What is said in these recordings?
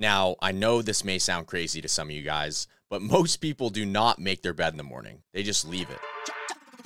Now, I know this may sound crazy to some of you guys, but most people do not make their bed in the morning, they just leave it.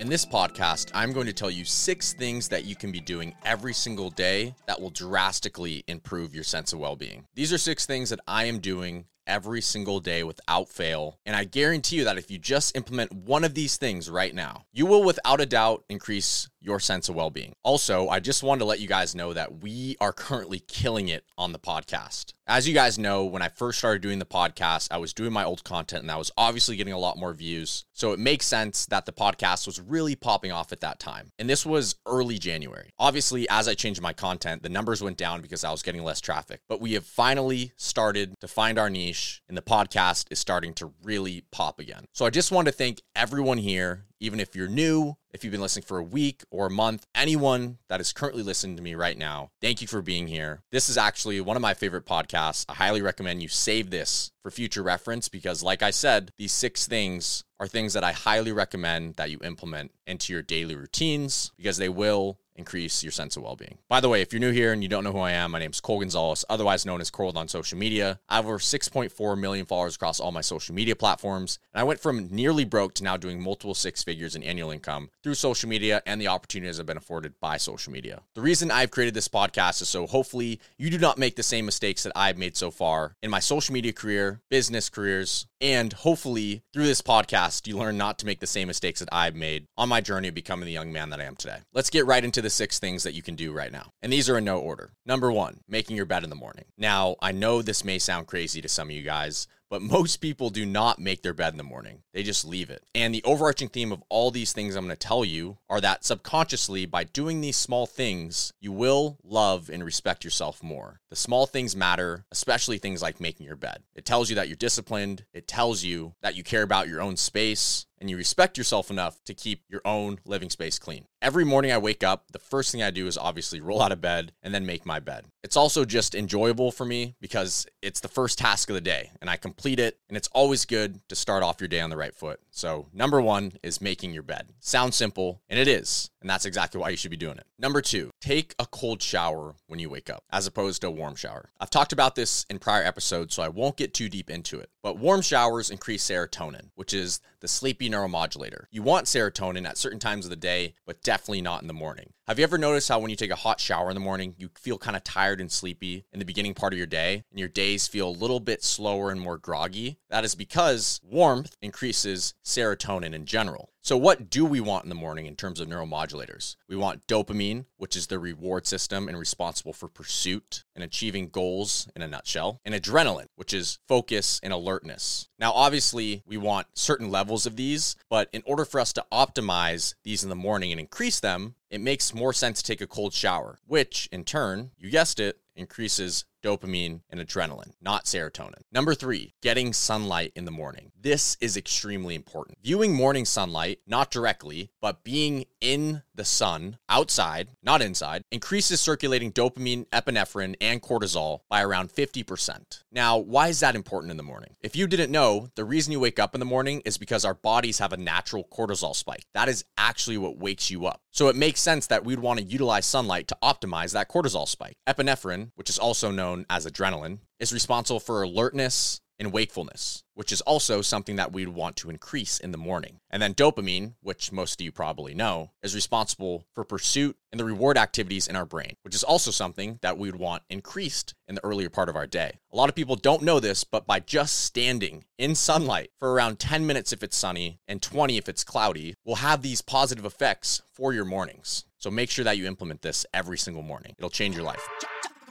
In this podcast, I'm going to tell you six things that you can be doing every single day that will drastically improve your sense of well being. These are six things that I am doing every single day without fail. And I guarantee you that if you just implement one of these things right now, you will without a doubt increase your sense of well being. Also, I just wanted to let you guys know that we are currently killing it on the podcast. As you guys know, when I first started doing the podcast, I was doing my old content and I was obviously getting a lot more views. So it makes sense that the podcast was really popping off at that time. And this was early January. Obviously, as I changed my content, the numbers went down because I was getting less traffic. But we have finally started to find our niche and the podcast is starting to really pop again. So I just want to thank everyone here even if you're new, if you've been listening for a week or a month, anyone that is currently listening to me right now, thank you for being here. This is actually one of my favorite podcasts. I highly recommend you save this for future reference because, like I said, these six things are things that I highly recommend that you implement into your daily routines because they will increase your sense of well-being. By the way, if you're new here and you don't know who I am, my name is Cole Gonzalez, otherwise known as Cole on social media. I have over 6.4 million followers across all my social media platforms, and I went from nearly broke to now doing multiple six figures in annual income through social media and the opportunities I've been afforded by social media. The reason I've created this podcast is so hopefully you do not make the same mistakes that I've made so far in my social media career, business careers, and hopefully through this podcast you learn not to make the same mistakes that I've made on my journey of becoming the young man that I am today. Let's get right into the six things that you can do right now. And these are in no order. Number one, making your bed in the morning. Now, I know this may sound crazy to some of you guys, but most people do not make their bed in the morning. They just leave it. And the overarching theme of all these things I'm going to tell you are that subconsciously, by doing these small things, you will love and respect yourself more. The small things matter, especially things like making your bed. It tells you that you're disciplined, it tells you that you care about your own space, and you respect yourself enough to keep your own living space clean. Every morning I wake up, the first thing I do is obviously roll out of bed and then make my bed. It's also just enjoyable for me because it's the first task of the day and I complete it, and it's always good to start off your day on the right foot. So, number one is making your bed. Sounds simple, and it is. And that's exactly why you should be doing it. Number two, take a cold shower when you wake up, as opposed to a warm shower. I've talked about this in prior episodes, so I won't get too deep into it. But warm showers increase serotonin, which is the sleepy neuromodulator. You want serotonin at certain times of the day, but definitely not in the morning. Have you ever noticed how when you take a hot shower in the morning, you feel kind of tired and sleepy in the beginning part of your day, and your days feel a little bit slower and more groggy? That is because warmth increases serotonin in general. So, what do we want in the morning in terms of neuromodulators? We want dopamine, which is the reward system and responsible for pursuit and achieving goals in a nutshell, and adrenaline, which is focus and alertness. Now, obviously, we want certain levels of these, but in order for us to optimize these in the morning and increase them, it makes more sense to take a cold shower, which in turn, you guessed it, increases dopamine and adrenaline, not serotonin. Number three, getting sunlight in the morning. This is extremely important. Viewing morning sunlight, not directly, but being in the sun, outside, not inside, increases circulating dopamine, epinephrine, and cortisol by around 50%. Now, why is that important in the morning? If you didn't know, the reason you wake up in the morning is because our bodies have a natural cortisol spike. That is actually what wakes you up. So it makes sense that we'd want to utilize sunlight to optimize that cortisol spike. Epinephrine, which is also known as adrenaline, is responsible for alertness and wakefulness, which is also something that we'd want to increase in the morning. And then dopamine, which most of you probably know, is responsible for pursuit and the reward activities in our brain, which is also something that we would want increased in the earlier part of our day. A lot of people don't know this, but by just standing in sunlight for around 10 minutes if it's sunny and 20 if it's cloudy, will have these positive effects for your mornings. So make sure that you implement this every single morning. It'll change your life.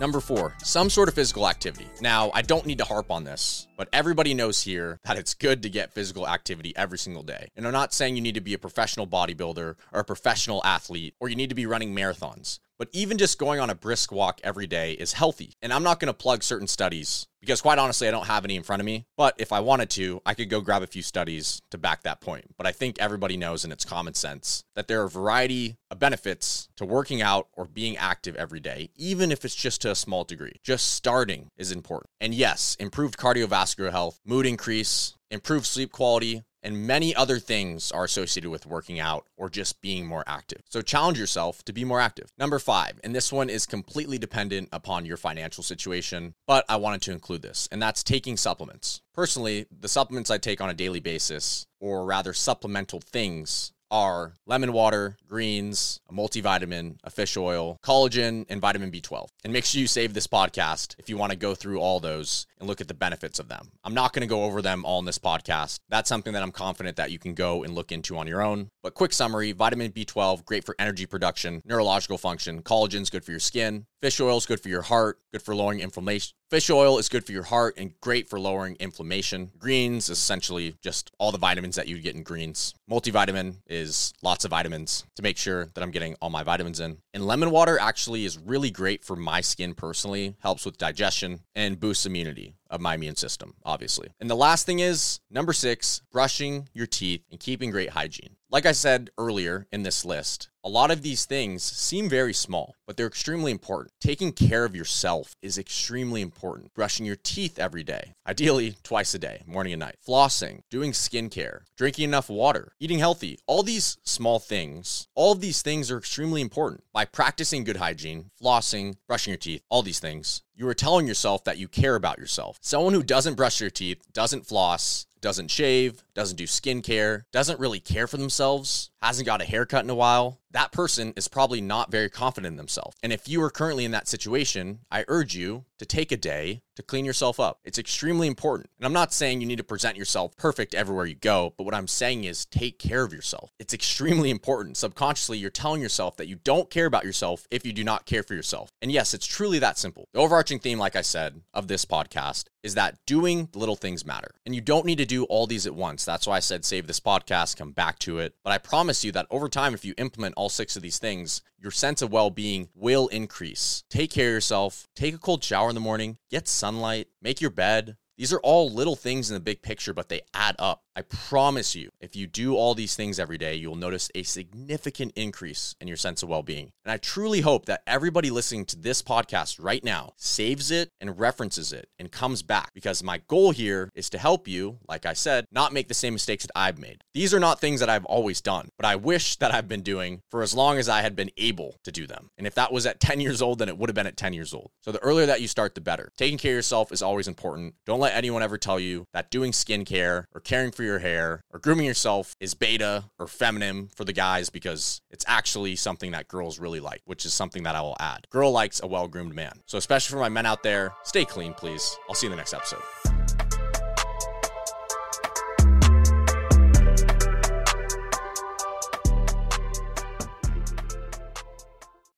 Number four, some sort of physical activity. Now, I don't need to harp on this, but everybody knows here that it's good to get physical activity every single day. And I'm not saying you need to be a professional bodybuilder or a professional athlete or you need to be running marathons. But even just going on a brisk walk every day is healthy. And I'm not going to plug certain studies because, quite honestly, I don't have any in front of me. But if I wanted to, I could go grab a few studies to back that point. But I think everybody knows, and it's common sense, that there are a variety of benefits to working out or being active every day, even if it's just to a small degree. Just starting is important. And yes, improved cardiovascular health, mood increase, improved sleep quality, and many other things are associated with working out or just being more active. So challenge yourself to be more active. Number five, and this one is completely dependent upon your financial situation, but I wanted to include this, and that's taking supplements. Personally, the supplements I take on a daily basis, or rather supplemental things, are lemon water, greens, a multivitamin, a fish oil, collagen, and vitamin B12. And make sure you save this podcast if you want to go through all those and look at the benefits of them. I'm not going to go over them all in this podcast. That's something that I'm confident that you can go and look into on your own. But quick summary vitamin B12, great for energy production, neurological function. Collagen's good for your skin. Fish oil is good for your heart, good for lowering inflammation. Fish oil is good for your heart and great for lowering inflammation. Greens is essentially just all the vitamins that you get in greens. Multivitamin is lots of vitamins to make sure that I'm getting all my vitamins in. And lemon water actually is really great for my skin personally, helps with digestion and boosts immunity of my immune system, obviously. And the last thing is number six, brushing your teeth and keeping great hygiene. Like I said earlier in this list, a lot of these things seem very small, but they're extremely important. Taking care of yourself is extremely important. Brushing your teeth every day, ideally twice a day, morning and night. Flossing, doing skincare, drinking enough water, eating healthy. All these small things, all of these things are extremely important. By practicing good hygiene, flossing, brushing your teeth, all these things, you are telling yourself that you care about yourself. Someone who doesn't brush their teeth, doesn't floss, doesn't shave, doesn't do skincare, doesn't really care for themselves, hasn't got a haircut in a while, that person is probably not very confident in themselves. And if you are currently in that situation, I urge you to take a day to clean yourself up. It's extremely important. And I'm not saying you need to present yourself perfect everywhere you go, but what I'm saying is take care of yourself. It's extremely important. Subconsciously, you're telling yourself that you don't care about yourself if you do not care for yourself. And yes, it's truly that simple. The overarching theme, like I said, of this podcast is that doing little things matter. And you don't need to do all these at once. That's why I said save this podcast, come back to it. But I promise you that over time, if you implement all six of these things, your sense of well being will increase. Take care of yourself, take a cold shower in the morning, get sunlight, make your bed. These are all little things in the big picture, but they add up. I promise you, if you do all these things every day, you'll notice a significant increase in your sense of well being. And I truly hope that everybody listening to this podcast right now saves it and references it and comes back because my goal here is to help you, like I said, not make the same mistakes that I've made. These are not things that I've always done, but I wish that I've been doing for as long as I had been able to do them. And if that was at 10 years old, then it would have been at 10 years old. So the earlier that you start, the better. Taking care of yourself is always important. Don't let anyone ever tell you that doing skincare or caring for your hair or grooming yourself is beta or feminine for the guys because it's actually something that girls really like, which is something that I will add. Girl likes a well groomed man. So, especially for my men out there, stay clean, please. I'll see you in the next episode.